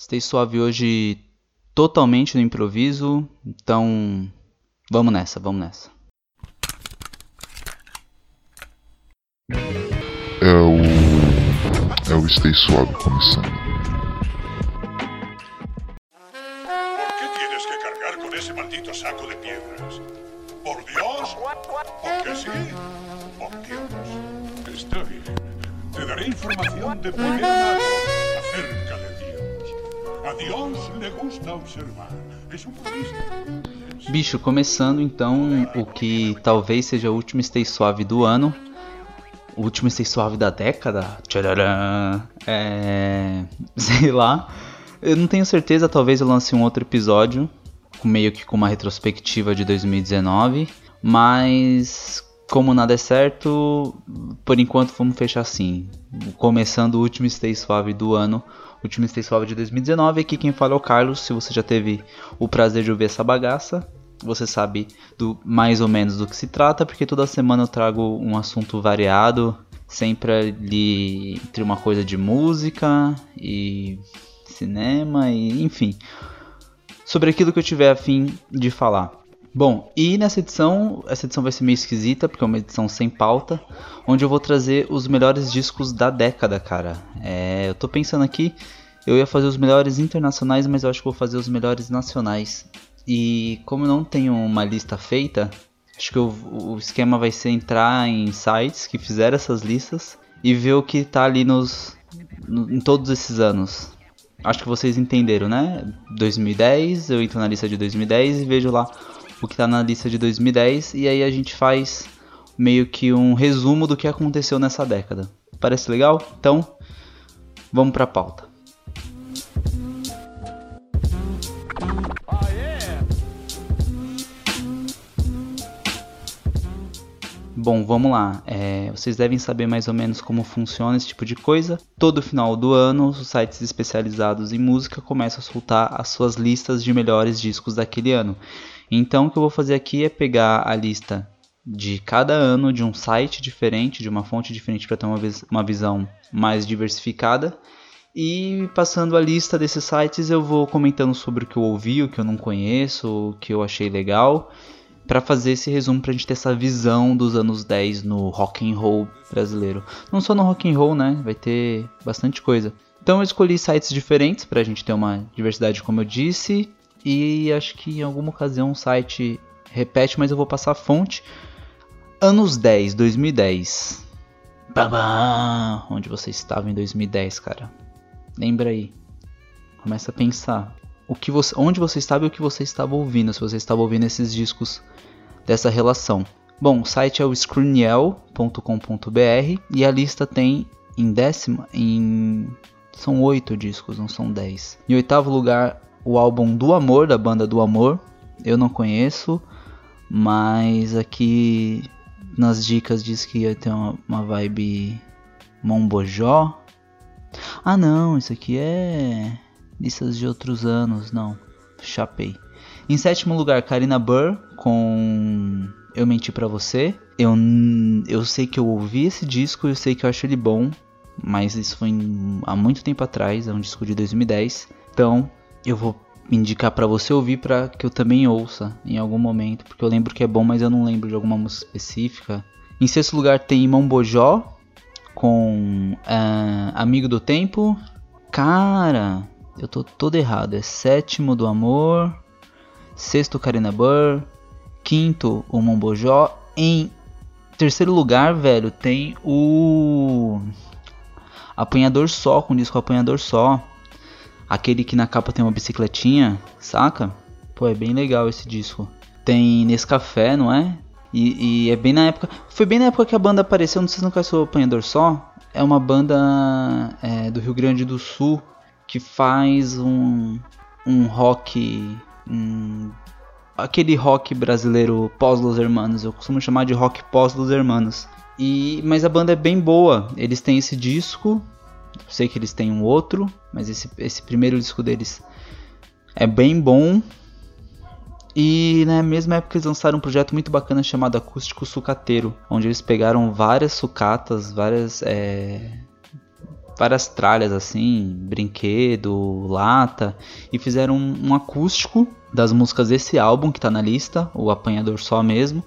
Stay Suave hoje totalmente no improviso, então vamos nessa, vamos nessa. É o. É o Stay Suave começando. Bicho, começando então o que talvez seja o último Stay Suave do ano. O último Stay Suave da década. Tchararã. É. Sei lá. Eu não tenho certeza, talvez eu lance um outro episódio. Meio que com uma retrospectiva de 2019. Mas. Como nada é certo, por enquanto vamos fechar assim. Começando o último Stay Suave do ano. Último Stay Suave de 2019. Aqui quem fala é o Carlos. Se você já teve o prazer de ouvir essa bagaça, você sabe do mais ou menos do que se trata, porque toda semana eu trago um assunto variado, sempre ali entre uma coisa de música e cinema e enfim, sobre aquilo que eu tiver a fim de falar. Bom, e nessa edição, essa edição vai ser meio esquisita, porque é uma edição sem pauta, onde eu vou trazer os melhores discos da década, cara. É, eu tô pensando aqui, eu ia fazer os melhores internacionais, mas eu acho que vou fazer os melhores nacionais. E como eu não tenho uma lista feita, acho que o, o esquema vai ser entrar em sites que fizeram essas listas e ver o que tá ali nos no- em todos esses anos. Acho que vocês entenderam, né? 2010, eu entro na lista de 2010 e vejo lá o que tá na lista de 2010 e aí a gente faz meio que um resumo do que aconteceu nessa década. Parece legal? Então, vamos pra pauta. Bom, vamos lá. É, vocês devem saber mais ou menos como funciona esse tipo de coisa. Todo final do ano, os sites especializados em música começam a soltar as suas listas de melhores discos daquele ano. Então, o que eu vou fazer aqui é pegar a lista de cada ano de um site diferente, de uma fonte diferente, para ter uma, vis- uma visão mais diversificada. E passando a lista desses sites, eu vou comentando sobre o que eu ouvi, o que eu não conheço, o que eu achei legal para fazer esse resumo pra gente ter essa visão dos anos 10 no rock and roll brasileiro. Não só no rock and roll, né? Vai ter bastante coisa. Então eu escolhi sites diferentes pra gente ter uma diversidade, como eu disse, e acho que em alguma ocasião o site repete, mas eu vou passar a fonte. Anos 10, 2010. Babá! Onde você estava em 2010, cara? Lembra aí. Começa a pensar. O que você, onde você estava e o que você estava ouvindo, se você estava ouvindo esses discos dessa relação. Bom, o site é o screenel.com.br e a lista tem em décima, em são oito discos, não são dez. Em oitavo lugar, o álbum Do Amor da banda Do Amor. Eu não conheço, mas aqui nas dicas diz que ia ter uma, uma vibe Mombojó. Ah, não, isso aqui é listas de outros anos, não. Chapei. Em sétimo lugar, Karina Burr com Eu Menti Pra Você. Eu, eu sei que eu ouvi esse disco eu sei que eu acho ele bom, mas isso foi em- há muito tempo atrás, é um disco de 2010. Então eu vou indicar pra você ouvir pra que eu também ouça em algum momento, porque eu lembro que é bom, mas eu não lembro de alguma música específica. Em sexto lugar tem Mombojó com ah, Amigo do Tempo. Cara, eu tô todo errado. É sétimo do Amor, sexto Karina Burr, quinto o Mombojó. Em terceiro lugar, velho, tem o Apanhador Só, com o disco Apanhador Só. Aquele que na capa tem uma bicicletinha, saca? Pô, é bem legal esse disco. Tem Nescafé, não é? E, e é bem na época. Foi bem na época que a banda apareceu. Não sei se não conhece o Apanhador Só. É uma banda é, do Rio Grande do Sul que faz um, um rock. um- aquele rock brasileiro pós Los Hermanos. Eu costumo chamar de rock pós Los Hermanos. E, mas a banda é bem boa. Eles têm esse disco. Sei que eles têm um outro, mas esse, esse primeiro disco deles é bem bom. E na mesma época eles lançaram um projeto muito bacana chamado Acústico Sucateiro, onde eles pegaram várias sucatas, várias é, várias tralhas assim, brinquedo, lata, e fizeram um, um acústico das músicas desse álbum que tá na lista, o Apanhador Só mesmo.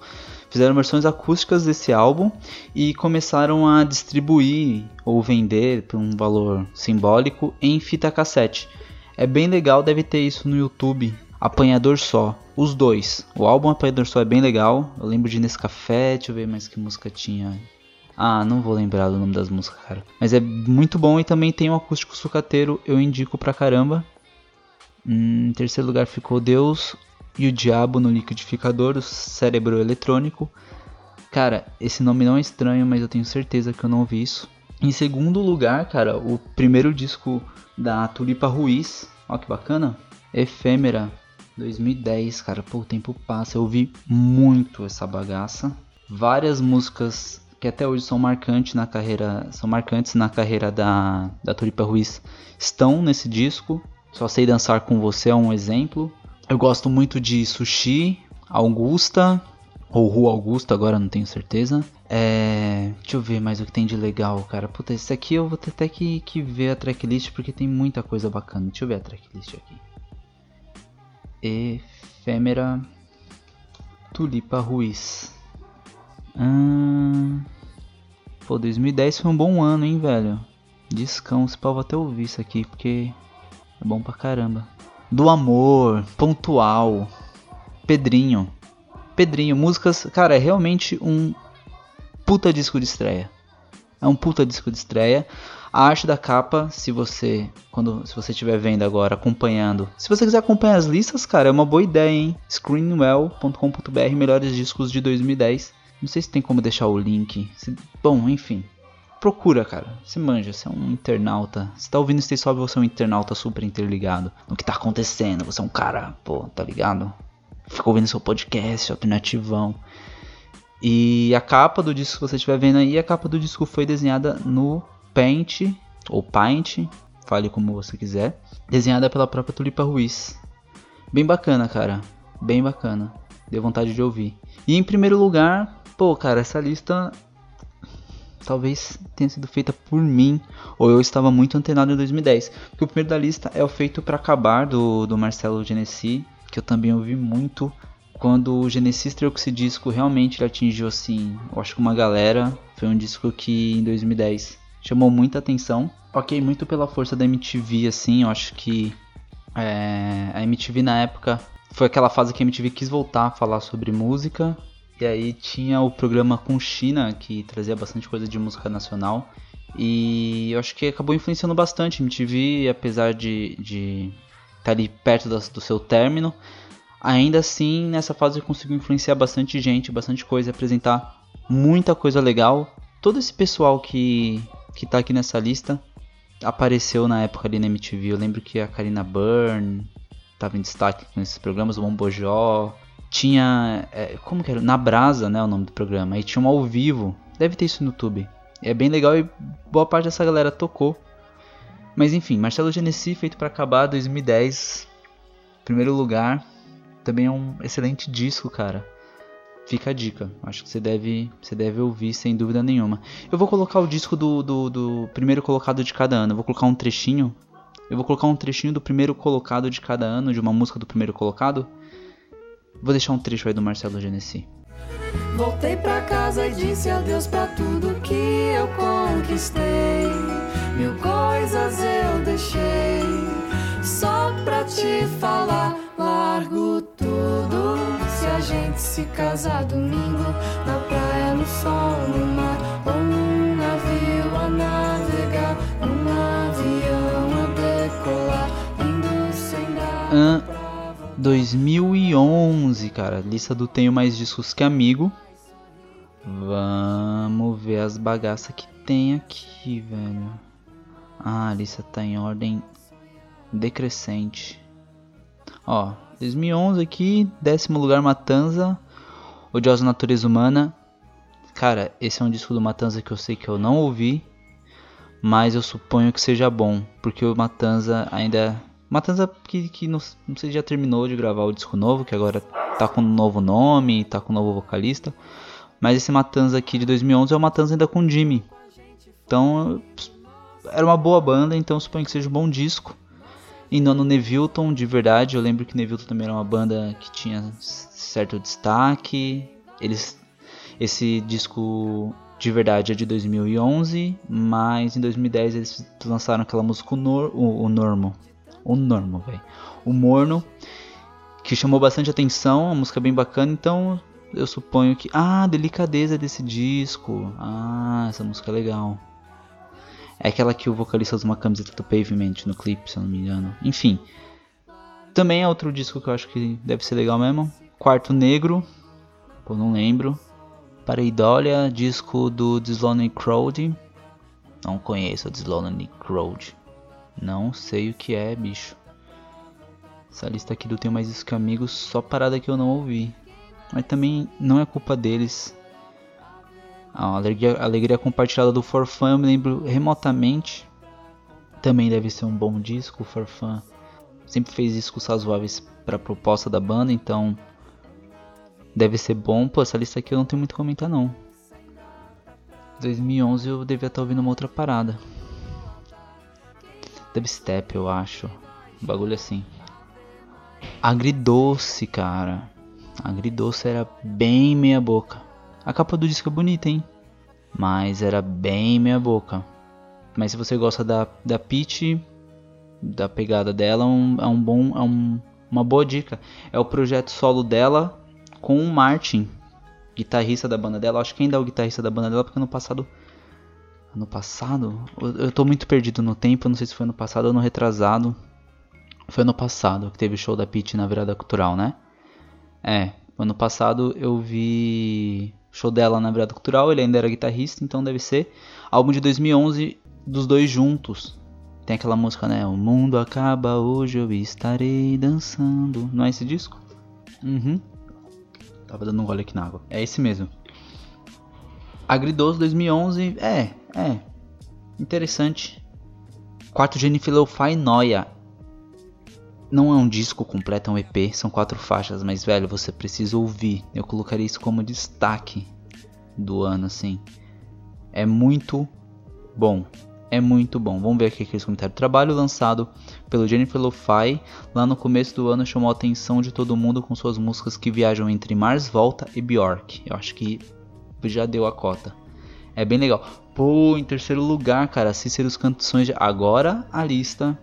Fizeram versões acústicas desse álbum e começaram a distribuir ou vender por um valor simbólico em fita cassete. É bem legal, deve ter isso no YouTube. Apanhador Só, os dois. O álbum Apanhador Só é bem legal. Eu lembro de Nescafé, deixa eu ver mais que música tinha. Ah, não vou lembrar do nome das músicas, cara. Mas é muito bom e também tem um acústico sucateiro, eu indico pra caramba. Hum, em terceiro lugar ficou Deus e o Diabo no Liquidificador, o Cérebro Eletrônico. Cara, esse nome não é estranho, mas eu tenho certeza que eu não ouvi isso. Em segundo lugar, cara, o primeiro disco da Tulipa Ruiz. Ó que bacana. Efêmera 2010, cara. Pô, o tempo passa. Eu ouvi muito essa bagaça. Várias músicas que até hoje são marcantes na carreira, são marcantes na carreira da, da Tulipa Ruiz estão nesse disco. Só sei dançar com você é um exemplo. Eu gosto muito de Sushi, Augusta, ou Rua Augusta, agora não tenho certeza. É, deixa eu ver mais o que tem de legal, cara. Puta, esse aqui eu vou ter até que, que ver a tracklist porque tem muita coisa bacana. Deixa eu ver a tracklist aqui. Efêmera Tulipa Ruiz. Hum... Pô, 2010 foi um bom ano, hein, velho. Discão, se pau, vou até ouvir isso aqui, porque é bom pra caramba. Do Amor, Pontual, Pedrinho. Pedrinho, músicas, cara, é realmente um puta disco de estreia. É um puta disco de estreia. A arte da capa, se você, quando, se você estiver vendo agora, acompanhando. Se você quiser acompanhar as listas, cara, é uma boa ideia, hein? Screenwell.com.br, melhores discos de 2010. Não sei se tem como deixar o link. Se... Bom, enfim. Procura, cara. Se manja, você é um internauta. Se tá ouvindo Stay Sobe, você é um internauta super interligado no que tá acontecendo. Você é um cara, pô, tá ligado? Fica ouvindo seu podcast, alternativão. E a capa do disco que você estiver vendo aí, a capa do disco foi desenhada no Paint, ou Paint, fale como você quiser. Desenhada pela própria Tulipa Ruiz. Bem bacana, cara. Bem bacana. Deu vontade de ouvir. E em primeiro lugar, Pô, cara, essa lista talvez tenha sido feita por mim, ou eu estava muito antenado em 2010. Porque o primeiro da lista é o Feito para Acabar, do, do Marcelo Genesi, que eu também ouvi muito. Quando o Genesis estreou com esse disco, realmente ele atingiu, assim, eu acho que uma galera. Foi um disco que em 2010 chamou muita atenção. Ok, muito pela força da MTV, assim, eu acho que é, a MTV na época foi aquela fase que a MTV quis voltar a falar sobre música e aí tinha o programa com China, que trazia bastante coisa de música nacional. E eu acho que acabou influenciando bastante. MTV, apesar de estar de tá ali perto do, seu término, ainda assim nessa fase conseguiu influenciar bastante gente, bastante coisa, apresentar muita coisa legal. Todo esse pessoal que, que tá aqui nessa lista apareceu na época ali na MTV. Eu lembro que a Karina Byrne estava em destaque nesses programas, o Bombojó, tinha. É, como que era? Na Brasa, né? O nome do programa. E tinha um ao vivo. Deve ter isso no YouTube. É bem legal e boa parte dessa galera tocou. Mas enfim, Marcelo Genesi, feito para acabar 2010. Primeiro lugar. Também é um excelente disco, cara. Fica a dica. Acho que você deve, você deve ouvir sem dúvida nenhuma. Eu vou colocar o disco do, do, do primeiro colocado de cada ano. Eu vou colocar um trechinho. Eu vou colocar um trechinho do primeiro colocado de cada ano, de uma música do primeiro colocado. Vou deixar um trecho aí do Marcelo Genesi. Voltei pra casa e disse adeus pra tudo que eu conquistei. Mil coisas eu deixei só pra te falar. Largo tudo se a gente se casar domingo na praia, no sol, no mar ou num navio a navegar, num avião a decolar, indo sem dar. 2011, cara. Lista do Tenho Mais Discos Que Amigo. Vamos ver as bagaças que tem aqui, velho. Ah, a lista tá em ordem decrescente. Ó, 2011 aqui, décimo lugar Matanza, Odiosa Natureza Humana. Cara, esse é um disco do Matanza que eu sei que eu não ouvi, mas eu suponho que seja bom, porque o Matanza ainda Matanza que, que não, não sei se já terminou de gravar o disco novo, que agora tá com um novo nome, tá com um novo vocalista. Mas esse Matanza aqui de 2011 é o Matanza ainda com Jimmy. Então, era uma boa banda, então suponho que seja um bom disco. Em nono, Nevilton, de verdade. Eu lembro que Nevilton também era uma banda que tinha certo destaque. Eles, esse disco de verdade é de 2011, mas em 2010 eles lançaram aquela música o, Nor, o, o Normo, o Normo, velho, o Morno, que chamou bastante atenção, uma música bem bacana, então eu suponho que ah, a delicadeza desse disco, ah, essa música é legal. É aquela que o vocalista usa uma camiseta do Pavement no clipe, se eu não me engano. Enfim. Também é outro disco que eu acho que deve ser legal mesmo. Quarto Negro. Pô, não lembro. Pareidolia, disco do Disloney Crowd. Não conheço o Disloney Crowd. Não sei o que é, bicho. Essa lista aqui do Tenho Mais Disco que Amigos, só parada que eu não ouvi. Mas também não é culpa deles. A alegria, alegria compartilhada do Forfan eu me lembro remotamente. Também deve ser um bom disco. O Forfan sempre fez discos razoáveis para a proposta da banda, então deve ser bom. Pô, essa lista aqui eu não tenho muito a comentar não. 2011 eu devia estar ouvindo uma outra parada. Dubstep, eu acho. Um bagulho assim. Agridoce, cara. Agridoce era bem meia boca. A capa do disco é bonita, hein? Mas era bem meia boca. Mas se você gosta da, da Peach, da pegada dela, é um, é um bom, é um, uma boa dica. É o projeto solo dela com o Martin, guitarrista da banda dela. Acho que ainda é o guitarrista da banda dela, porque no passado. Ano passado? Eu tô muito perdido no tempo, não sei se foi ano passado ou ano retrasado. Foi ano passado que teve o show da Peach na virada cultural, né? É, ano passado eu vi show dela na Virada Cultural, ele ainda era guitarrista, então deve ser álbum de 2011 dos dois juntos. Tem aquela música, né? O mundo acaba hoje, eu estarei dançando. Não é esse disco? Uhum. Tava dando um gole aqui na água. É esse mesmo. Agridoso 2011, é, é. Interessante. Quarto Jennifer Lo-Fi Noia não é um disco completo, é um EP, são quatro faixas, mas velho, você precisa ouvir. Eu colocaria isso como destaque do ano, assim. É muito bom. É muito bom. Vamos ver aqui aqueles comentários. Trabalho lançado pelo Jennifer Lo-Fi lá no começo do ano chamou a atenção de todo mundo com suas músicas que viajam entre Mars Volta e Bjork. Eu acho que já deu a cota. É bem legal. Pô, em terceiro lugar, cara, Cícero's Canções de... Agora a lista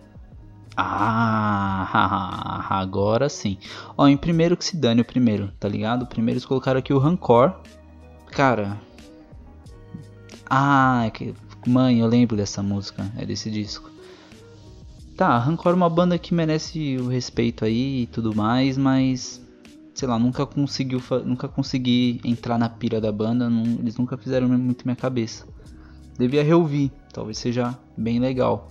ah, agora sim. Ó, em primeiro que se dane o primeiro, tá ligado? Primeiro eles colocaram aqui o Rancor. Cara. Ah, é que... mãe, eu lembro dessa música, é desse disco. Tá, Rancor é uma banda que merece o respeito aí e tudo mais, mas sei lá, nunca conseguiu, nunca consegui entrar na pira da banda, não, eles nunca fizeram muito minha cabeça. Devia reouvir, talvez seja bem legal.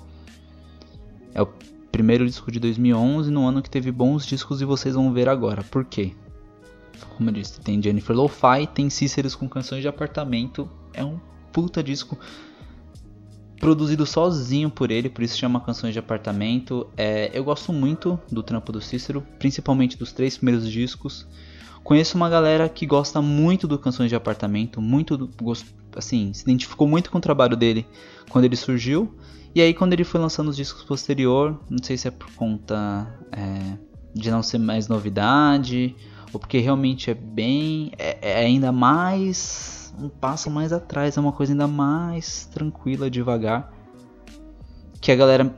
É o primeiro disco de 2011, no ano que teve bons discos e vocês vão ver agora. Por quê? Como eu disse, tem Jennifer Lo-Fi, tem Cíceros com canções de apartamento. É um puta disco produzido sozinho por ele, por isso chama Canções de Apartamento. É, eu gosto muito do trampo do Cícero, principalmente dos três primeiros discos. Conheço uma galera que gosta muito do Canções de Apartamento, muito do, assim, se identificou muito com o trabalho dele quando ele surgiu. E aí quando ele foi lançando os discos posterior, não sei se é por conta é, de não ser mais novidade, ou porque realmente é bem. É, é, ainda mais. Um passo mais atrás, é uma coisa ainda mais tranquila, devagar. Que a galera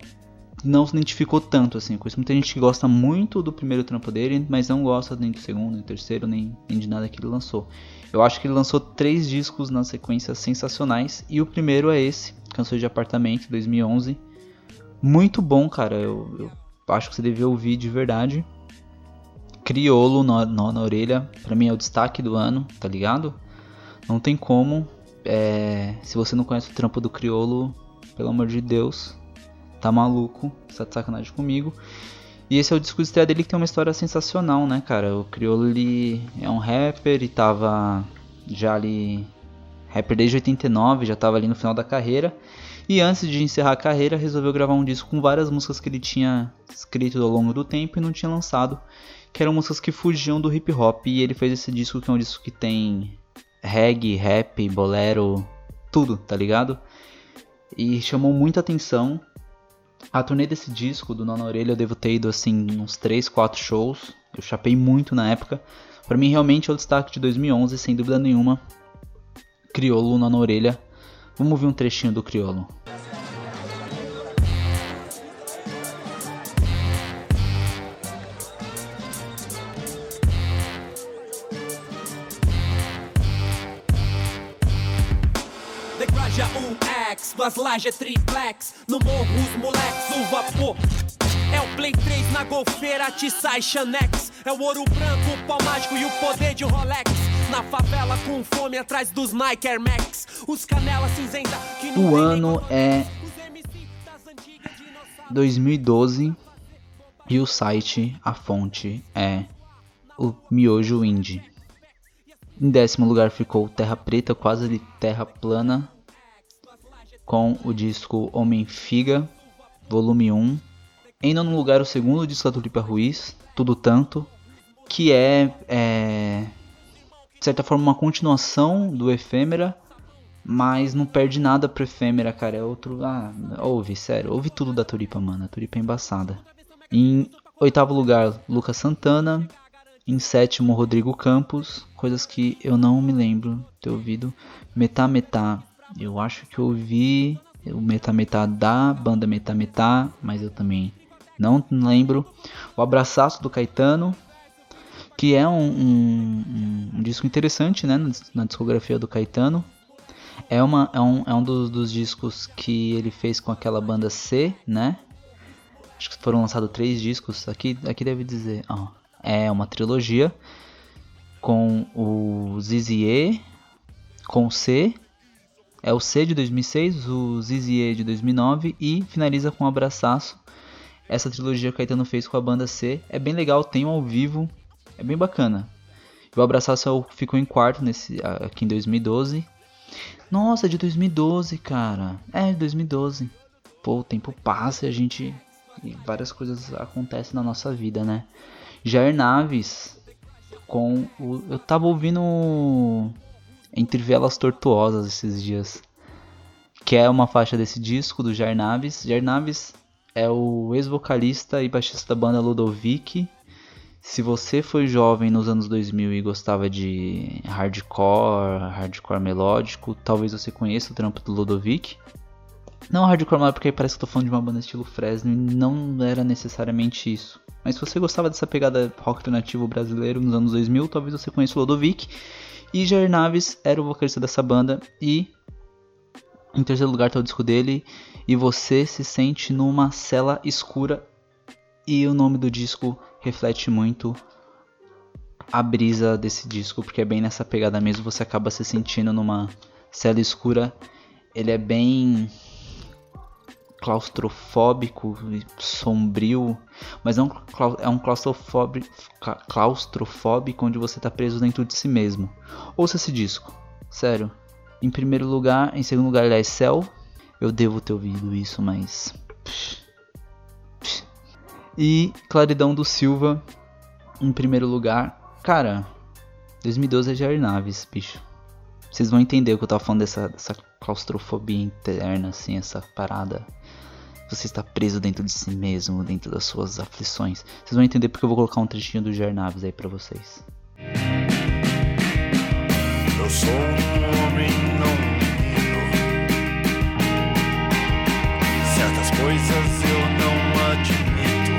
não se identificou tanto assim com isso. Muita gente que gosta muito do primeiro trampo dele, mas não gosta nem do segundo, nem do terceiro, nem, nem de nada que ele lançou. Eu acho que ele lançou três discos na sequência sensacionais, e o primeiro é esse, Canções de Apartamento, 2011. Muito bom, cara. Eu, eu acho que você devia ouvir de verdade. Criolo na, na, na, orelha, pra mim é o destaque do ano, tá ligado? Não tem como. É, se você não conhece o trampo do Criolo, pelo amor de Deus, tá maluco, tá de sacanagem comigo. E esse é o disco de estreia dele que tem uma história sensacional, né, cara? O Criolo ele é um rapper e tava já ali rapper desde 89, já estava ali no final da carreira. E antes de encerrar a carreira, resolveu gravar um disco com várias músicas que ele tinha escrito ao longo do tempo e não tinha lançado, que eram músicas que fugiam do hip hop. E ele fez esse disco que é um disco que tem reggae, rap, bolero, tudo, tá ligado? e chamou muita atenção. A turnê desse disco do Nona Orelha eu devo ter ido assim uns 3, 4 shows. Eu chapei muito na época. Para mim realmente é o destaque de 2011, sem dúvida nenhuma. Criolo Nona Orelha. Vamos ouvir um trechinho do Criolo. Duas lajes triplex. No morro, os moleques, o vapor. É o Play 3 na golfeira, Tissai Xanex. É o ouro branco, o pau mágico e o poder de Rolex. Na favela com fome atrás dos Nike Air Max. Os canela cinzenta que não O ano é Os MC das antigas dinossauros. 2012 e o site, a fonte é o Miojo Indie. Em décimo lugar ficou Terra Preta, quase Terra Plana, com o disco Homem Figa, volume 1. Em nono lugar, o segundo disco da Tulipa Ruiz, Tudo Tanto, que é, é de certa forma uma continuação do Efêmera, mas não perde nada pro Efêmera, cara. É outro. Ah, ouve, sério. Ouve tudo da Turipa, mano. A Turipa é embaçada. Em oitavo lugar, Lucas Santana. Em sétimo, Rodrigo Campos. Coisas que eu não me lembro ter ouvido. Metá Metá. Eu acho que eu ouvi o Metá Metá da banda Metá Metá, mas eu também não lembro. O Abraçaço do Caetano. Que é um, um- um- disco interessante, né? na dis- Na discografia do Caetano. É, uma, é um, é um dos, dos discos que ele fez com aquela banda C, né? Acho que foram lançados três discos. Aqui, aqui deve dizer. ó, é uma trilogia com o Zizie, com C. É o C de 2006, o Zizie de 2009 e finaliza com o Abraçaço. Essa trilogia que o Caetano fez com a banda C é bem legal, tem um ao vivo, é bem bacana. O Abraçaço é ficou em quarto nesse, aqui em 2012. Nossa, é de 2012, cara. É, 2012. Pô, o tempo passa e a gente. E várias coisas acontecem na nossa vida, né? Jair Naves. Com o. Eu tava ouvindo. Entre Velas Tortuosas esses dias. Que é uma faixa desse disco do Jair Naves. Jair Naves é o ex-vocalista e baixista da banda Ludovic. Se você foi jovem nos anos 2000 e gostava de hardcore, hardcore melódico, talvez você conheça o trampo do Ludovic. Não hardcore melódico porque parece que eu tô falando de uma banda estilo Fresno e não era necessariamente isso. Mas se você gostava dessa pegada rock alternativo brasileiro nos anos 2000, talvez você conheça o Ludovic. E Jair Naves era o vocalista dessa banda. E em terceiro lugar tá o disco dele. E você se sente numa cela escura. E o nome do disco reflete muito a brisa desse disco, porque é bem nessa pegada mesmo, você acaba se sentindo numa cela escura. Ele é bem claustrofóbico sombrio, mas é um, é um claustrofóbico, onde você tá preso dentro de si mesmo. Ouça esse disco, sério. Em primeiro lugar, em segundo lugar, ele é Cell. Eu devo ter ouvido isso, mas. E Claridão do Silva, em primeiro lugar. Cara, 2012 é Jair Naves, bicho. Vocês vão entender o que eu tava falando dessa, dessa claustrofobia interna, assim, essa parada. Você está preso dentro de si mesmo, dentro das suas aflições. Vocês vão entender porque eu vou colocar um trechinho do Jair Naves aí pra vocês. Eu sou um homem, não menino. Certas coisas eu não admito.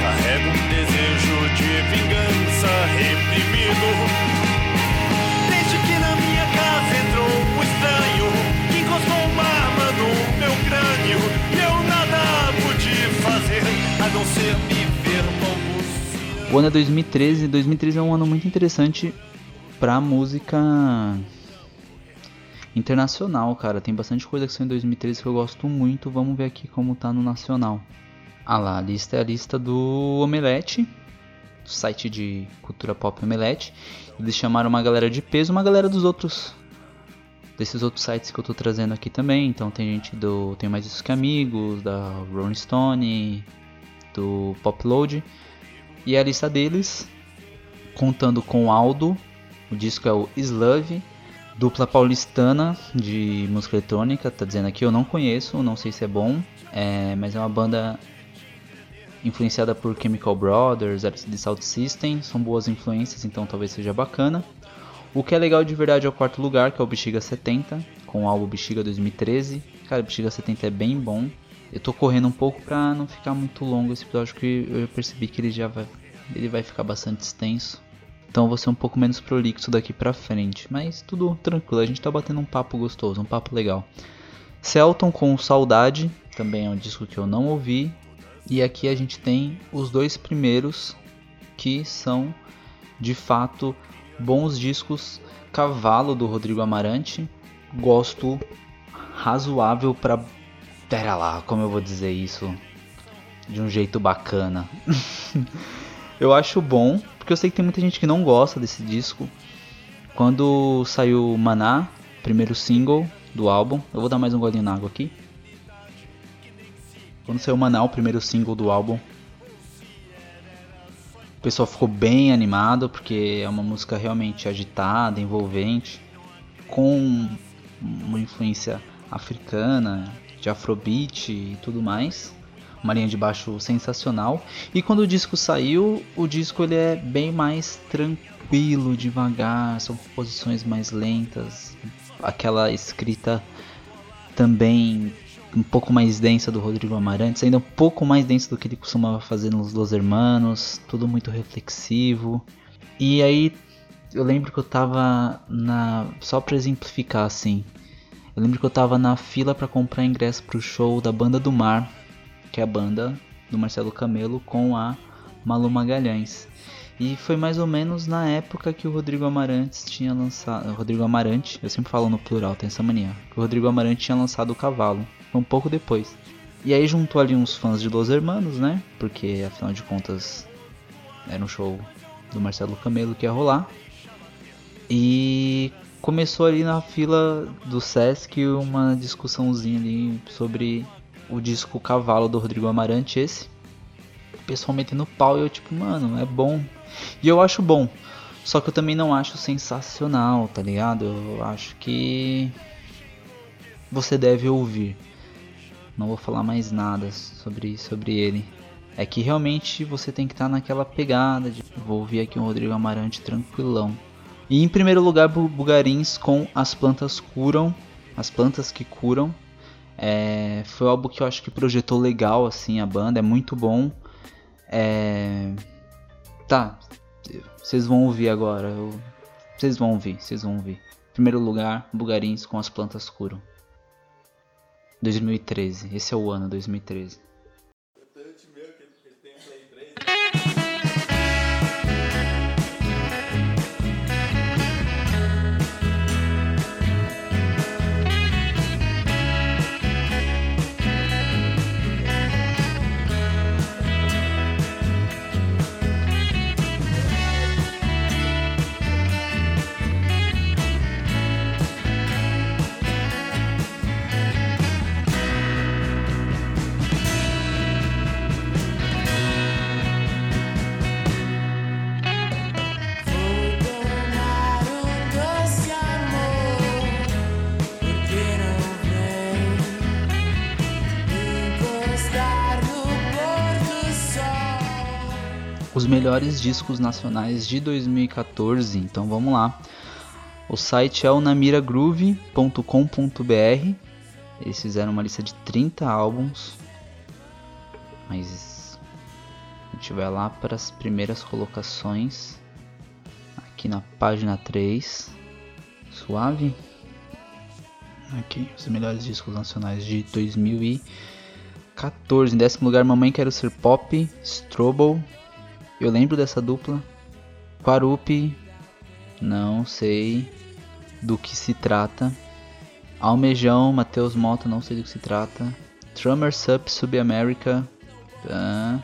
Carrego um desejo de vingança reprimido. Desde que na minha O ano é 2013, 2013 é um ano muito interessante pra música internacional, cara. Tem bastante coisa que saiu em 2013 que eu gosto muito. Vamos ver aqui como tá no nacional. Ah lá, a lista é a lista do Omelete, site de cultura pop Omelete. Eles chamaram uma galera de peso, uma galera dos outros desses outros sites que eu tô trazendo aqui também. Então tem gente do tem mais isso que amigos, da Rolling Stone, do Popload. E a lista deles, contando com Aldo, o disco é o Slove, Dupla paulistana de música eletrônica, tá dizendo aqui, eu não conheço, não sei se é bom, é, mas é uma banda influenciada por Chemical Brothers, LCD Sound System, são boas influências, então talvez seja bacana. O que é legal de verdade é o quarto lugar, que é o Bexiga 70, com o álbum Bexiga 2013. Cara, Bexiga 70 é bem bom. Eu tô correndo um pouco pra não ficar muito longo esse episódio, que eu percebi que ele já vai, ele vai ficar bastante extenso. Então vou ser um pouco menos prolixo daqui pra frente. Mas tudo tranquilo, a gente tá batendo um papo gostoso, um papo legal. Celton com Saudade, também é um disco que eu não ouvi. E aqui a gente tem os dois primeiros que são de fato bons discos. Cavalo do Rodrigo Amarante, gosto razoável para Pera lá, como eu vou dizer isso de um jeito bacana. eu acho bom, porque eu sei que tem muita gente que não gosta desse disco. Quando saiu Maná, primeiro single do álbum, eu vou dar mais um golinho na água aqui. Quando saiu Maná, o primeiro single do álbum, o pessoal ficou bem animado porque é uma música realmente agitada, envolvente, com uma influência africana, de afrobeat e tudo mais. Uma linha de baixo sensacional. E quando o disco saiu, o disco ele é bem mais tranquilo, devagar, são composições mais lentas, aquela escrita também um pouco mais densa do Rodrigo Amarantes, ainda um pouco mais densa do que ele costumava fazer nos Los Hermanos, tudo muito reflexivo. E aí eu lembro que eu tava na só para exemplificar assim, eu lembro que eu tava na fila para comprar ingresso pro show da Banda do Mar, que é a banda do Marcelo Camelo com a Malu Magalhães. E foi mais ou menos na época que o Rodrigo Amarantes tinha lançado. Rodrigo Amarante, eu sempre falo no plural, tem essa mania. Que o Rodrigo Amarante tinha lançado o Cavalo, um pouco depois. E aí juntou ali uns fãs de Los Hermanos, né? Porque afinal de contas era um show do Marcelo Camelo que ia rolar. E começou ali na fila do Sesc uma discussãozinha ali sobre o disco Cavalo do Rodrigo Amarante esse. O pessoal metendo pau e eu tipo, mano, é bom. E eu acho bom. Só que eu também não acho sensacional, tá ligado? Eu acho que você deve ouvir. Não vou falar mais nada sobre, sobre ele. É que realmente você tem que estar tá naquela pegada de vou ouvir aqui um Rodrigo Amarante tranquilão. E em primeiro lugar, Bugarins com As Plantas Curam, As Plantas que Curam. É, foi um álbum que eu acho que projetou legal assim a banda, é muito bom. É, tá, vocês vão ouvir agora. Vocês vão ouvir, vocês vão ouvir. Em primeiro lugar, Bugarins com As Plantas Curam. 2013, esse é o ano 2013. Os melhores discos nacionais de 2014. Então vamos lá. O site é o namiragroove.com.br. Eles fizeram uma lista de 30 álbuns. Mas a gente vai lá para as primeiras colocações. Aqui na página 3. Suave. Aqui, os melhores discos nacionais de 2014. Em décimo lugar, Mamãe Quero Ser Pop, Strobel, eu lembro dessa dupla. Quarupi, não sei do que se trata. Almejão, Matheus Mota, não sei do que se trata. Trummer Sup, Sub-America. Ah,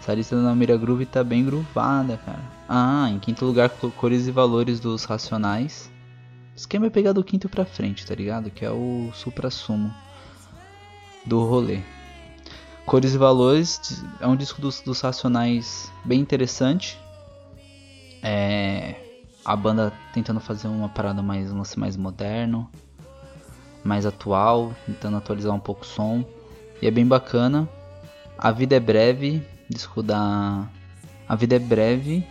essa lista da Mira Groove tá bem groovada, cara. Ah, em quinto lugar, Cores e Valores dos Racionais. O esquema é pegar do quinto pra frente, tá ligado? Que é o supra-sumo do rolê. Cores e Valores é um disco dos, dos Racionais bem interessante. É, a banda tentando fazer uma parada mais, um lance mais moderno, mais atual, tentando atualizar um pouco o som. E é bem bacana. A Vida é Breve, disco da. A Vida é Breve,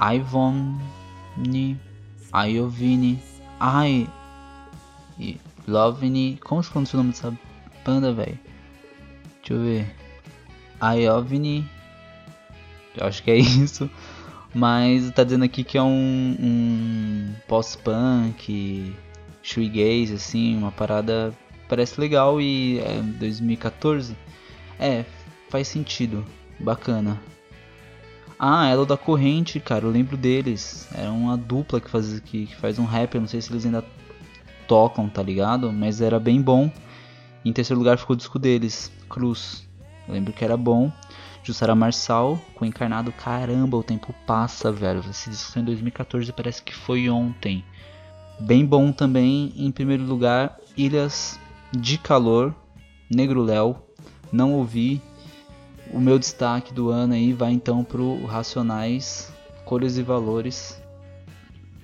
Ivone, Iovine, Ai. e Lovini. Como se pronuncia o nome dessa banda, velho? Deixa eu ver. Iovine. Eu acho que é isso. Mas tá dizendo aqui que é um, um post-punk, shoegaze, assim, uma parada parece legal e é 2014. É, faz sentido, bacana. Ah, Elo da Corrente, cara, eu lembro deles. Era uma dupla que faz, que, que faz um rap, eu não sei se eles ainda tocam, tá ligado? Mas era bem bom. Em terceiro lugar ficou o disco deles, Cruz. Eu lembro que era bom. Jussara Marçal com Encarnado. Caramba, o tempo passa, velho. Esse disco saiu em 2014 parece que foi ontem. Bem bom também, em primeiro lugar, Ilhas de Calor, Negro Léo. Não ouvi. O meu destaque do ano aí vai então pro Racionais, Cores e Valores.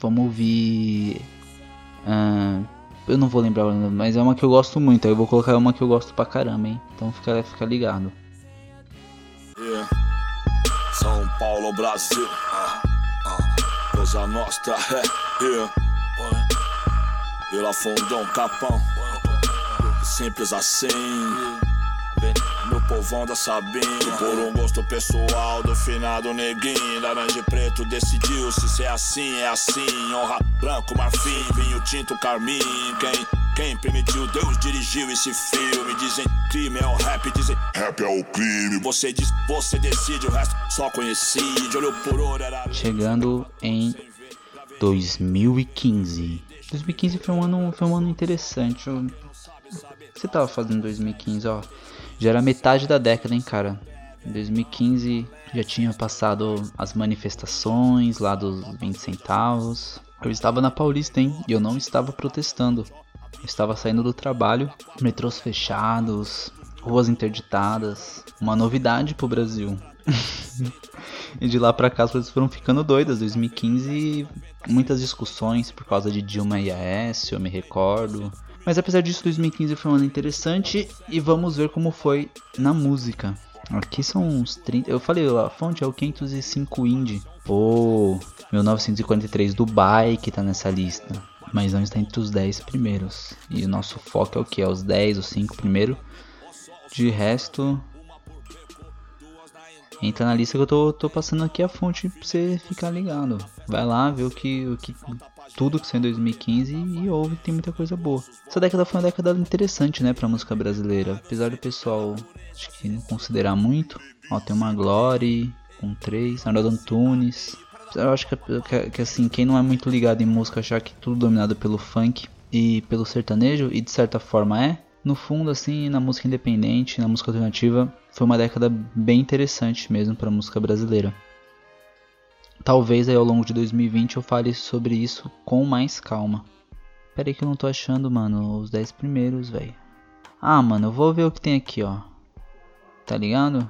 Vamos ouvir. Uh, eu não vou lembrar, mas é uma que eu gosto muito. Eu vou colocar uma que eu gosto pra caramba, hein? Então fica, fica ligado. Yeah. São Paulo, Brasil. Ah, ah. Coisa Nostra, é. Yeah. Vila Fundão, Capão. Simples assim. Povão da Sabina Por um gosto pessoal do finado neguinho Laranja e preto decidiu se ser assim é assim Honra branco, marfim, vinho tinto, carmim Quem quem permitiu, Deus dirigiu esse filme. Dizem crime é o rap, dizem rap é o crime. Você diz, você decide, o resto só conheci. De olho por olho era. Chegando em 2015. 2015 foi um ano, foi um ano interessante. O que você tava fazendo em 2015, ó? Já era metade da década, hein, cara? Em 2015 já tinha passado as manifestações lá dos 20 centavos. Eu estava na Paulista, hein? E eu não estava protestando. Estava saindo do trabalho, metrôs fechados, ruas interditadas, uma novidade pro Brasil. e de lá pra cá as coisas foram ficando doidas. 2015, muitas discussões por causa de Dilma e Aécio, eu me recordo. Mas apesar disso, 2015 foi um ano interessante e vamos ver como foi na música. Aqui são uns 30. Eu falei, a fonte é o 505 Indie. Pô, 1943 Dubai que tá nessa lista mas não está entre os 10 primeiros. E o nosso foco é o que? É os 10, os 5 primeiros. De resto, entra na lista que eu tô, tô passando aqui a fonte pra você ficar ligado. Vai lá, ver o que, o que tudo que saiu em 2015 e ouve, tem muita coisa boa. Essa década foi uma década interessante, né, pra música brasileira. Apesar do pessoal, acho que não considerar muito. Ó, tem uma Glory com 3, Arnaldo Antunes, eu acho que, que, que, assim, quem não é muito ligado em música achar que tudo dominado pelo funk e pelo sertanejo, e de certa forma é, no fundo, assim, na música independente, na música alternativa, foi uma década bem interessante mesmo para a música brasileira. Talvez aí ao longo de 2020 eu fale sobre isso com mais calma. Pera aí que eu não tô achando, mano, os 10 primeiros, velho. Ah, mano, eu vou ver o que tem aqui, ó. Tá ligado?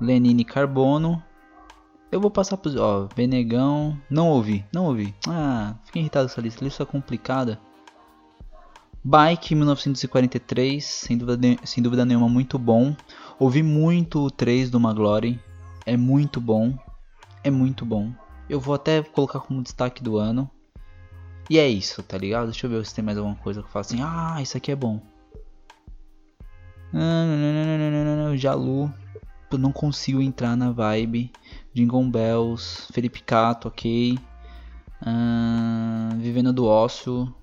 Lenine Carbono, eu vou passar pros. Ó, Benegão. Não ouvi, não ouvi. Ah, fiquei irritado com essa lista. Lista complicada. Bike 1943, sem dúvida, sem dúvida nenhuma, muito bom. Ouvi muito o 3 do Maglory. É muito bom. É muito bom. Eu vou até colocar como destaque do ano. E é isso, tá ligado? Deixa eu ver se tem mais alguma coisa que eu falo assim. Ah, isso aqui é bom. Jalu. Não consigo entrar na vibe. Jingle Bells, Felipe Cato, ok. Vivendo do Ócio.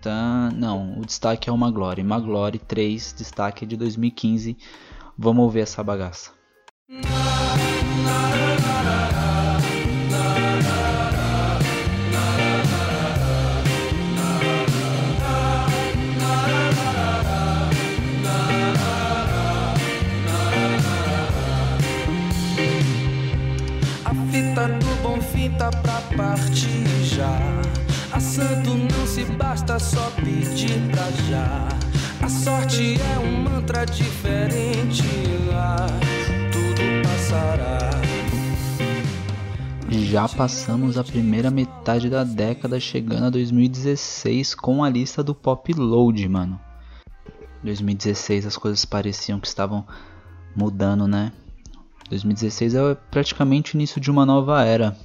Tá, não, o destaque é uma Glória. Maglory 3, destaque de 2015. Vamos ver essa bagaça. tá pra partir já. Assando não se basta só pedir pra já. A sorte é um mantra diferente lá, tudo passará. já passamos a primeira metade da década, chegando a 2016 com a lista do Pop Load, mano. 2016 as coisas pareciam que estavam mudando, né? 2016 é praticamente o início de uma nova era.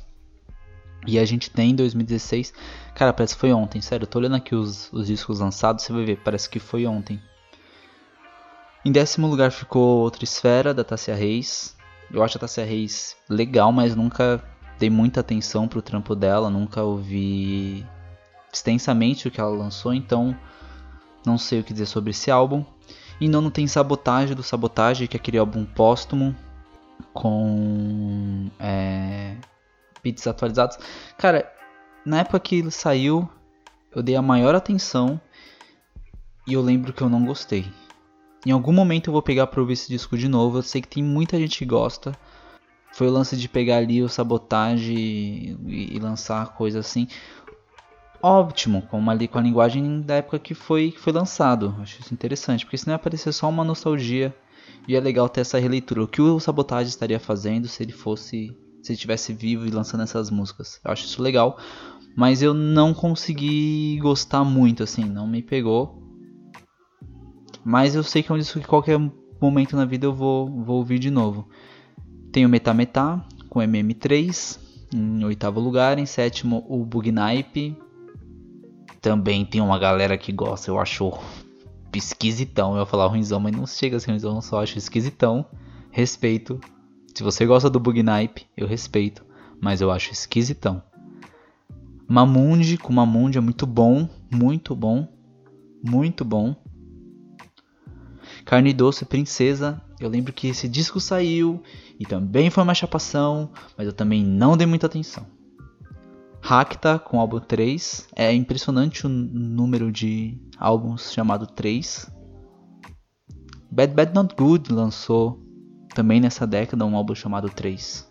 E a gente tem 2016. Cara, parece que foi ontem, sério. Eu tô olhando aqui os, os discos lançados, você vai ver, parece que foi ontem. Em décimo lugar ficou Outra Esfera, da Tassia Reis. Eu acho a Tassia Reis legal, mas nunca dei muita atenção pro trampo dela. Nunca ouvi extensamente o que ela lançou, então não sei o que dizer sobre esse álbum. Em nono tem Sabotage, do Sabotage, que é aquele álbum póstumo com é, beats atualizados. Cara, na época que ele saiu, eu dei a maior atenção e eu lembro que eu não gostei. Em algum momento eu vou pegar pra ouvir esse disco de novo. Eu sei que tem muita gente que gosta. Foi o lance de pegar ali o sabotagem e, e lançar coisa assim. Ótimo, com, ali com a linguagem da época que foi, que foi lançado. Acho isso interessante, porque senão ia parecer só uma nostalgia. E é legal ter essa releitura. O que o Sabotagem estaria fazendo se ele fosse. Se estivesse vivo e lançando essas músicas. Eu acho isso legal. Mas eu não consegui gostar muito, assim, não me pegou. Mas eu sei que é um disco que qualquer momento na vida eu vou, vou ouvir de novo. Tem o Metá Metá com MM3 em oitavo lugar. Em sétimo, o Bugnipe. Também tem uma galera que gosta, eu acho esquisitão. Eu ia falar ruimzão, mas não chega a ser ruimzão, eu só acho esquisitão. Respeito. Se você gosta do Bugnipe, eu respeito. Mas eu acho esquisitão. Mamundi com Mamundi é muito bom. Muito bom. Muito bom. Carne Doce Princesa. Eu lembro que esse disco saiu e também foi uma chapação, mas eu também não dei muita atenção. Racta com álbum 3. É impressionante o número de álbuns chamado 3. Bad Bad Not Good lançou também nessa década um álbum chamado 3.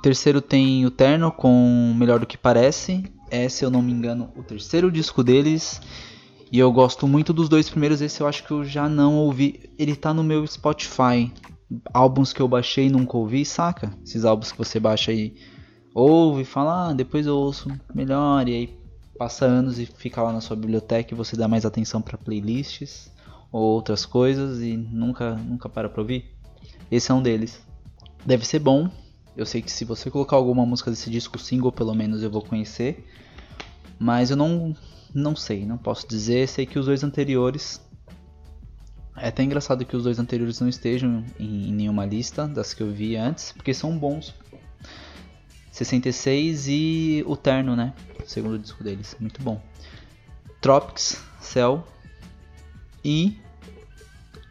Terceiro tem o Terno com Melhor do que Parece. É, se eu não me engano, o terceiro disco deles. E eu gosto muito dos dois primeiros, esse eu acho que eu já não ouvi. Ele tá no meu Spotify. Álbuns que eu baixei e nunca ouvi, saca? Esses álbuns que você baixa aí, ouve, fala, ah, depois eu ouço melhor, e aí passa anos e fica lá na sua biblioteca e você dá mais atenção para playlists ou outras coisas e nunca, nunca para pra ouvir. Esse é um deles. Deve ser bom. Eu sei que se você colocar alguma música desse disco single, pelo menos eu vou conhecer. Mas eu não não sei, não posso dizer. Sei que os dois anteriores. É até engraçado que os dois anteriores não estejam em, nenhuma lista das que eu vi antes, porque são bons. 66 e o Terno, né? O segundo disco deles, muito bom. Tropics, Cell e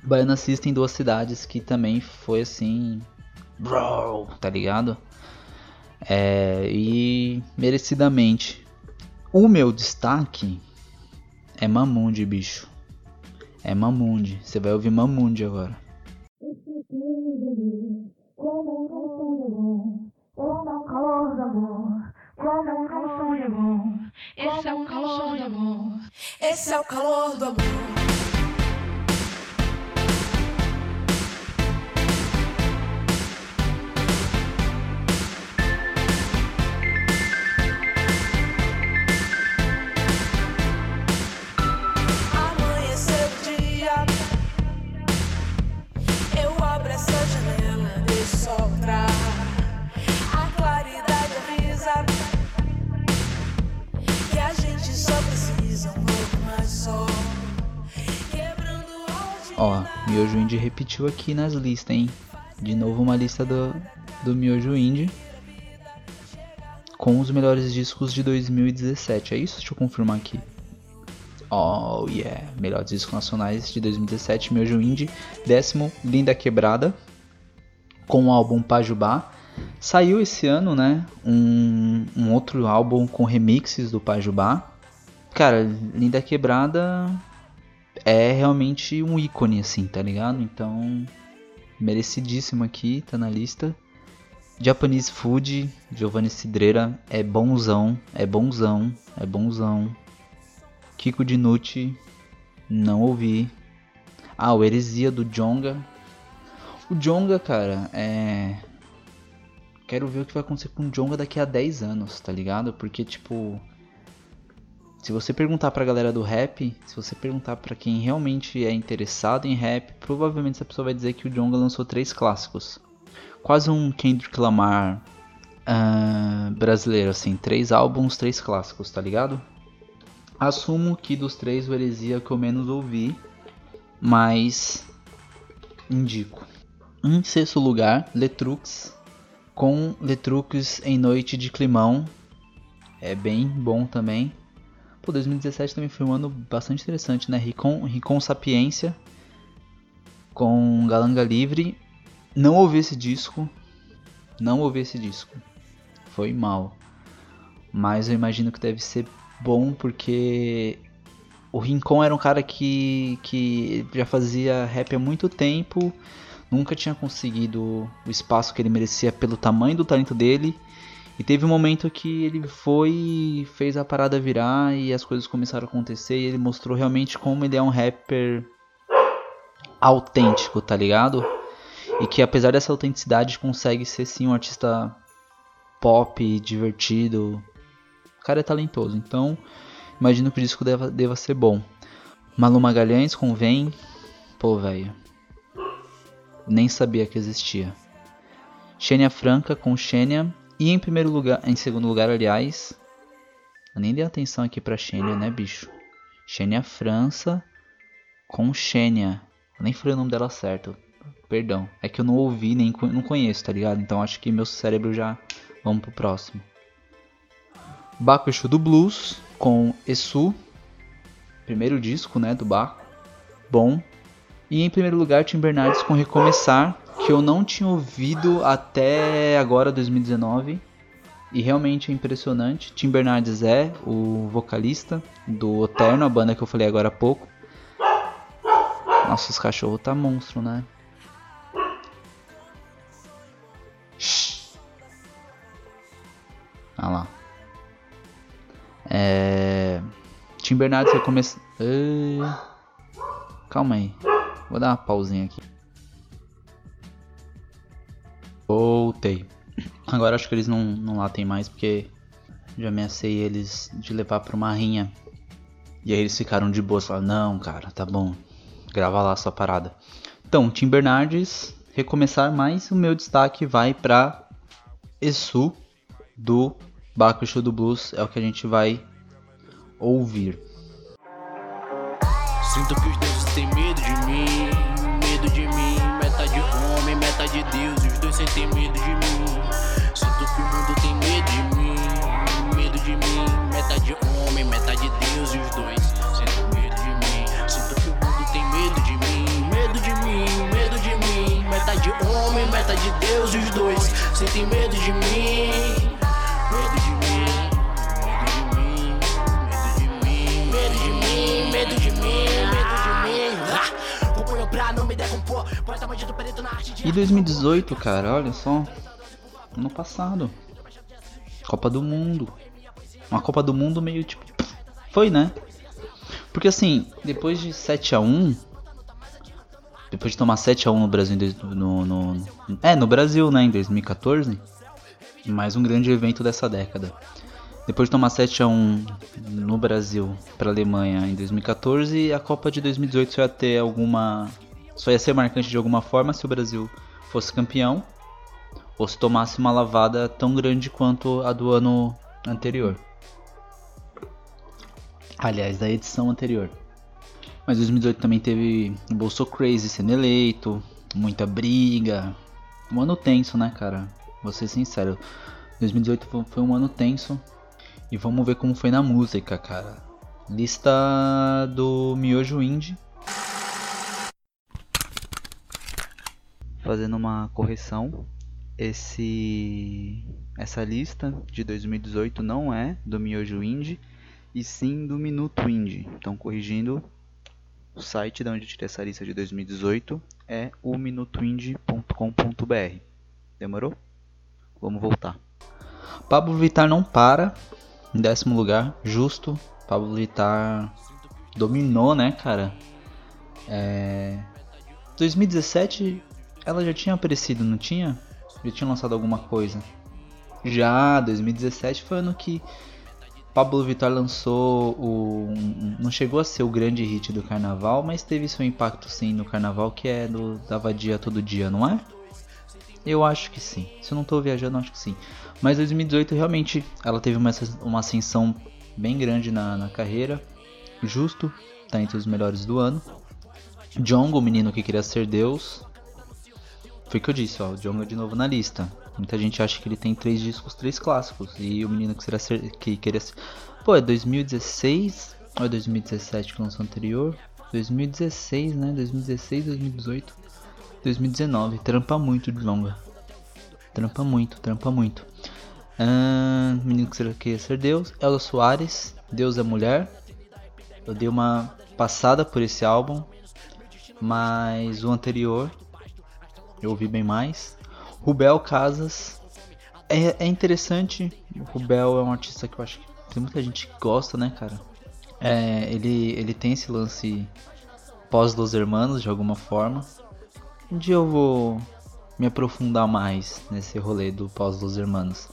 Baiana System Duas Cidades, que também foi assim. Bro, tá ligado? É, e merecidamente o meu destaque é Mamundi, bicho. É Mamundi. Você vai ouvir Mamundi agora. Esse é o calor do amor. Esse é o calor do amor. Ó, Miojo Indie repetiu aqui nas listas, hein? De novo uma lista do, do Miojo Indie com os melhores discos de 2017. É isso? Deixa eu confirmar aqui. Oh yeah, melhores discos nacionais de 2017, Miojo Indie. Décimo, Linda Quebrada, com o álbum Pajubá. Saiu esse ano, né? Um, um outro álbum com remixes do Pajubá. Cara, Linda Quebrada é realmente um ícone, assim, tá ligado? Então, merecidíssimo aqui, tá na lista. Japanese Food, Giovanni Cidreira, é bonzão, é bonzão, é bonzão. Kiko Dinucci, não ouvi. Ah, o Heresia do Jonga. O Jonga, cara, é. quero ver o que vai acontecer com o Jonga daqui a 10 anos, tá ligado? Porque, tipo. Se você perguntar pra galera do rap, se você perguntar pra quem realmente é interessado em rap, provavelmente essa pessoa vai dizer que o Jonga lançou três clássicos. Quase um Kendrick Lamar uh, brasileiro, assim. Três álbuns, três clássicos, tá ligado? Assumo que dos três o Heresia que eu menos ouvi, mas indico. Em sexto lugar, Letrux, com Letrux em Noite de Climão. É bem bom também. Pô, 2017 também foi um ano bastante interessante, né? Ricon, Ricon Sapiência, com Galanga Livre. Não ouvi esse disco, não ouvi esse disco. Foi mal. Mas eu imagino que deve ser bom porque o Rincon era um cara que, que já fazia rap há muito tempo, nunca tinha conseguido o espaço que ele merecia pelo tamanho do talento dele. E teve um momento que ele foi, fez a parada virar e as coisas começaram a acontecer e ele mostrou realmente como ele é um rapper autêntico, tá ligado? E que apesar dessa autenticidade consegue ser sim um artista pop, divertido, cara é talentoso, então imagino que o disco deva, deva ser bom. Malu Magalhães convém. Pô, velho. Nem sabia que existia. Xênia Franca com Xênia. E em primeiro lugar, em segundo lugar, aliás, eu nem dei atenção aqui pra Xênia, né, bicho? Xênia França com Xênia. Eu nem falei o nome dela certo. Perdão. É que eu não ouvi, nem não conheço, tá ligado? Então acho que meu cérebro já. Vamos pro próximo. Baco do Blues com Esu, primeiro disco, né, do Baco. Bom. E em primeiro lugar Tim Bernardes com Recomeçar, que eu não tinha ouvido até agora 2019. E realmente é impressionante. Tim Bernardes é o vocalista do Eterno, a banda que eu falei agora há pouco. Nossa, os cachorros tá monstro, né? Olha lá. É... Tim Bernardes vai começar. Calma aí. Vou dar uma pausinha aqui. Voltei. Agora acho que eles não, não latem mais porque já ameacei eles de levar pra uma rinha. E aí eles ficaram de boa. Falaram, não, cara, tá bom. Grava lá a sua parada. Então, Tim Bernardes, recomeçar mais. O meu destaque vai pra Esu do Baco Show do Blues é o que a gente vai ouvir. Sinto que os deuses têm medo de mim, sentem medo de mim. Sinto que o mundo tem medo de mim, medo de mim, metade homem, metade Deus, e os dois sentem medo de mim. Sinto que o mundo tem medo de mim, medo de mim, medo de mim, metade homem, metade Deus, e os dois sentem medo de mim. E 2018, cara, olha só. Ano passado. Copa do Mundo. Uma Copa do Mundo meio tipo. Foi, né? Porque assim, depois de 7 a 1 Depois de tomar 7 a 1 no Brasil. No, no, no, é, no Brasil, né? Em 2014. Mais um grande evento dessa década. Depois de tomar 7 a 1 no Brasil para a Alemanha em 2014, a Copa de 2018 só ia ter alguma só ia ser marcante de alguma forma se o Brasil fosse campeão ou se tomasse uma lavada tão grande quanto a do ano anterior. Aliás, da edição anterior. Mas 2018 também teve o Bolso Crazy sendo eleito, muita briga. Um ano tenso, né, cara? Vou ser sincero. 2018 foi um ano tenso. E vamos ver como foi na música, cara. Lista do Miojo Indie fazendo uma correção. Esse essa lista de 2018 não é do Miojo Indie e sim do Minuto Indie. Então, corrigindo, o site de onde eu tirei essa lista de 2018 é o minutoindie.com.br. Demorou? Vamos voltar. Pablo Vittar não para em décimo lugar, justo. Pablo Vittar dominou, né, cara? É... 2017 ela já tinha aparecido, não tinha? Já tinha lançado alguma coisa? Já, 2017 foi ano que Pablo Vittar lançou o. Não chegou a ser o grande hit do carnaval, mas teve seu impacto sim no carnaval, que é do da Vadia Todo Dia, não é? Eu acho que sim. Se eu não tô viajando, acho que sim. Mas 2018 realmente ela teve uma, uma ascensão bem grande na, na carreira. Justo, tá entre os melhores do ano. Jongo, o menino que queria ser Deus. Foi o que eu disse, ó. O Jongo é de novo na lista. Muita gente acha que ele tem três discos, três clássicos. E o menino que, será ser, que queria ser. Pô, é 2016 ou é 2017 que lançou anterior? 2016, né? 2016, 2018. 2019. Trampa muito de longa. Trampa muito, trampa muito. Uh, menino que queria ser Deus. Ela Soares, Deus é Mulher. Eu dei uma passada por esse álbum. Mas o anterior eu ouvi bem mais. Rubel Casas. É, é interessante. O Rubel é um artista que eu acho que tem muita gente que gosta, né, cara? É, ele, ele tem esse lance pós Los Hermanos de alguma forma. Um dia eu vou me aprofundar mais nesse rolê do pós Los Hermanos.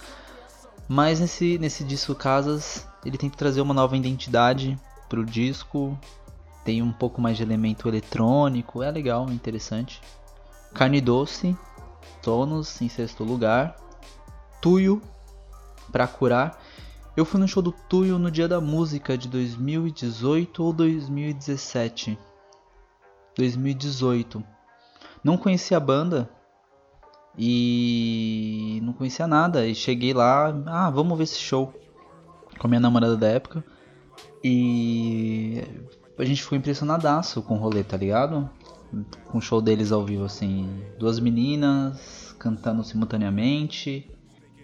Mas nesse, nesse disco Casas, ele tenta trazer uma nova identidade pro disco. Tem um pouco mais de elemento eletrônico, é legal, interessante. Carne Doce, Tonos em sexto lugar. Tuyo, pra curar. Eu fui no show do Tuyo no dia da música de 2018 ou 2017. 2018. Não conhecia a banda e não conhecia nada. E cheguei lá, ah, vamos ver esse show com a minha namorada da época. E a gente ficou impressionadaço com o rolê, tá ligado? Com o show deles ao vivo, assim. Duas meninas cantando simultaneamente.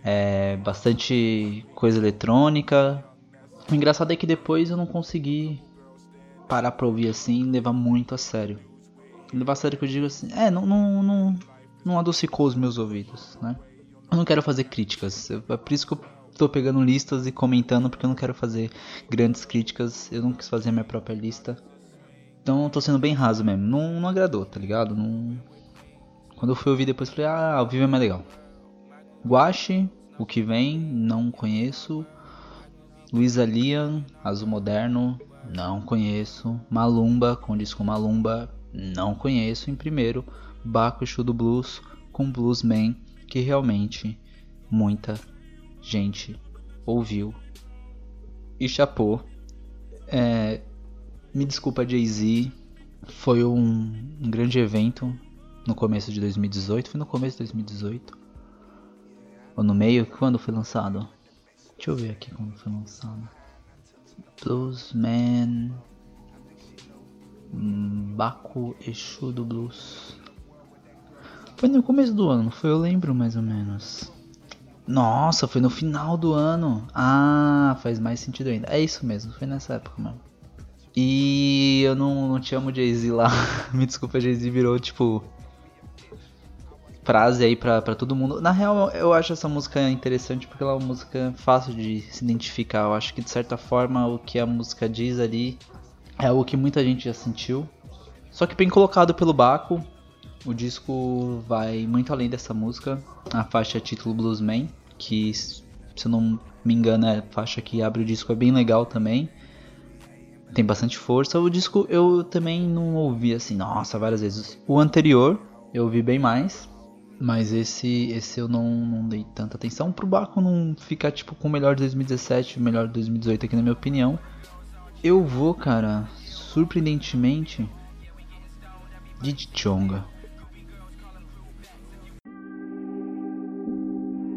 É, bastante coisa eletrônica. O engraçado é que depois eu não consegui parar pra ouvir assim e levar muito a sério levar a sério que eu digo assim, é, não, não, não, não adocicou os meus ouvidos, né? Eu não quero fazer críticas, é por isso que eu tô pegando listas e comentando, porque eu não quero fazer grandes críticas, eu não quis fazer a minha própria lista. Então tô sendo bem raso mesmo, não, não agradou, tá ligado? Não... Quando eu fui ouvir depois, falei, ah, ao vivo é mais legal. Guache, o que vem, não conheço. Luísa Lian, Azul Moderno, não conheço. Malumba, com disco Malumba, não conheço em primeiro Bakushu do Blues com Bluesman que realmente muita gente ouviu e chapou. É, me desculpa Jay-Z, foi um, um, grande evento no começo de 2018, foi no começo de 2018 ou no meio, quando foi lançado? Deixa eu ver aqui quando foi lançado. Bluesman Baku Exu do Blues. Foi no começo do ano, foi? Eu lembro mais ou menos. Nossa, foi no final do ano. Ah, faz mais sentido ainda. É isso mesmo, foi nessa época mesmo. E eu não, não te amo Jay-Z lá. Me desculpa, Jay-Z virou tipo. Frase aí pra, pra todo mundo. Na real, eu acho essa música interessante porque ela é uma música fácil de se identificar. Eu acho que de certa forma o que a música diz ali é algo que muita gente já sentiu. Só que bem colocado pelo Baco. O disco vai muito além dessa música. A faixa título Bluesman, que se eu não me engano é a faixa que abre o disco, é bem legal também. Tem bastante força. O disco eu também não ouvi assim, nossa, várias vezes. O anterior eu ouvi bem mais. Mas esse esse eu não, não dei tanta atenção. Pro Baco não ficar tipo com o melhor de 2017 o melhor de 2018 aqui na minha opinião. Eu vou, cara, surpreendentemente, de Tchonga.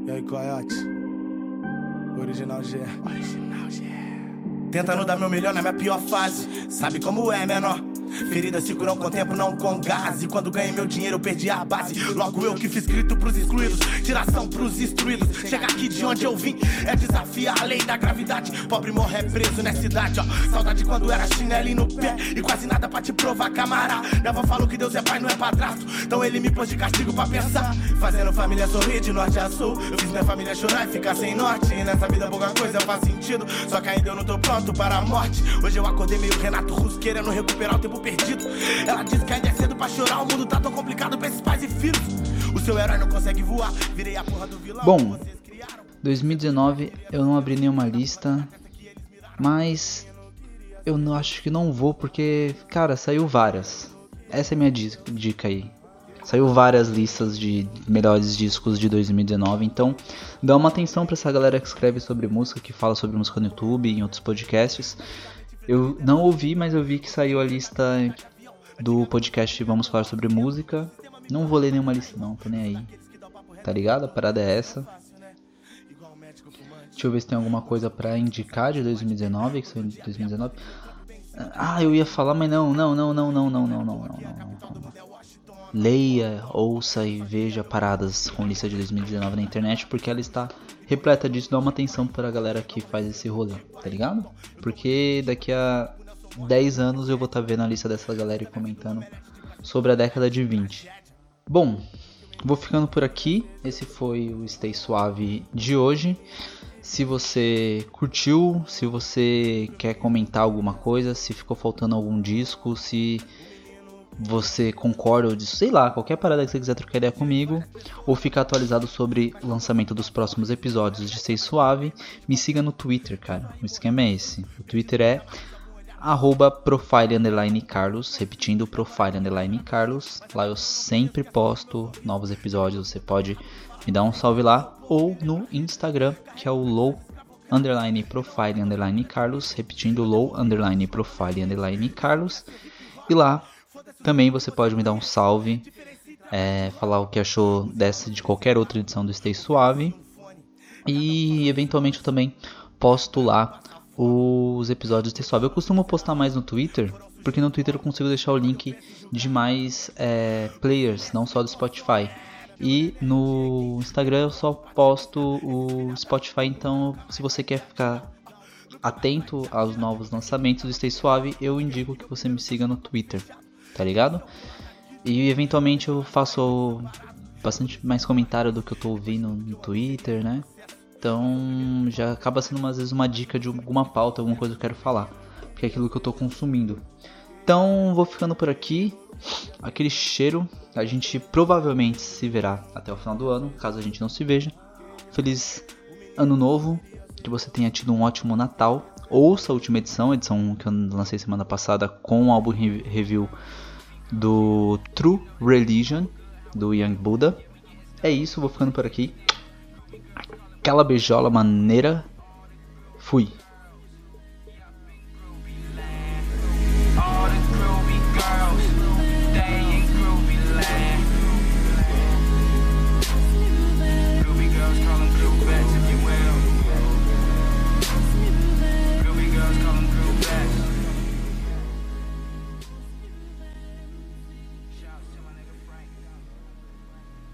E aí, Coyote? Original G. Original G. Tentando dar meu melhor na minha pior fase. Sabe como é, menor? Feridas se curam com tempo, não com gás. E quando ganhei meu dinheiro, eu perdi a base. Logo eu que fiz grito pros excluídos, tiração pros instruídos. Chegar aqui de onde eu vim é desafiar a lei da gravidade. Pobre morre preso nessa idade, ó. Saudade quando era chinelinho no pé e quase nada pra te provar, camarada. Minha avó falou que Deus é pai, não é padrasto. Então ele me pôs de castigo pra pensar. Fazendo família sorrir de norte a sul. Eu fiz minha família chorar e ficar sem norte. E nessa vida pouca coisa faz sentido. Só que ainda eu não tô pronto para a morte. Hoje eu acordei meio Renato Russo querendo recuperar o tempo perdido. Ela diz que ainda é cedo pra chorar, o mundo tá tão complicado pra esses pais e filhos. O seu herói não consegue voar. Virei a porra do vilão. Bom, 2019 eu não abri nenhuma lista, mas eu não acho que não vou porque, cara, saiu várias. Essa é a minha dica aí. Saiu várias listas de melhores discos de 2019, então dá uma atenção para essa galera que escreve sobre música, que fala sobre música no YouTube e em outros podcasts. Eu não ouvi, mas eu vi que saiu a lista do podcast Vamos Falar Sobre Música. Não vou ler nenhuma lista não, tô nem aí. Tá ligado? A parada é essa. Deixa eu ver se tem alguma coisa para indicar de 2019, que saiu de 2019. Ah, eu ia falar, mas não, não, não, não, não, não, não, não, não, não. Leia, ouça e veja paradas com lista de 2019 na internet, porque ela está repleta disso. Dá uma atenção para a galera que faz esse rolê, tá ligado? Porque daqui a 10 anos eu vou estar tá vendo a lista dessa galera e comentando sobre a década de 20. Bom, vou ficando por aqui. Esse foi o Stay Suave de hoje. Se você curtiu, se você quer comentar alguma coisa, se ficou faltando algum disco, se você concorda ou diz, sei lá, qualquer parada que você quiser trocar ideia comigo, ou ficar atualizado sobre o lançamento dos próximos episódios de Sei Suave, me siga no Twitter, cara. O esquema é esse. O Twitter é arroba profile underline Carlos, repetindo profile underline Carlos. Lá eu sempre posto novos episódios, você pode me dar um salve lá ou no Instagram, que é o low underline profile underline Carlos, repetindo low underline profile underline Carlos. E lá também você pode me dar um salve, é, falar o que achou dessa de qualquer outra edição do Stay Suave. E eventualmente eu também posto lá os episódios do Stay Suave. Eu costumo postar mais no Twitter, porque no Twitter eu consigo deixar o link de mais é, players, não só do Spotify. E no Instagram eu só posto o Spotify, então se você quer ficar atento aos novos lançamentos do Stay Suave, eu indico que você me siga no Twitter, tá ligado? E eventualmente eu faço bastante mais comentário do que eu tô ouvindo no Twitter, né? Então já acaba sendo às vezes uma dica de alguma pauta, alguma coisa que eu quero falar, porque é aquilo que eu tô consumindo. Então vou ficando por aqui aquele cheiro. A gente provavelmente se verá até o final do ano, caso a gente não se veja. Feliz ano novo, que você tenha tido um ótimo Natal. Ouça a última edição, a edição que eu lancei semana passada com o álbum review do True Religion do Young Buddha. É isso, vou ficando por aqui. Aquela beijola maneira. Fui.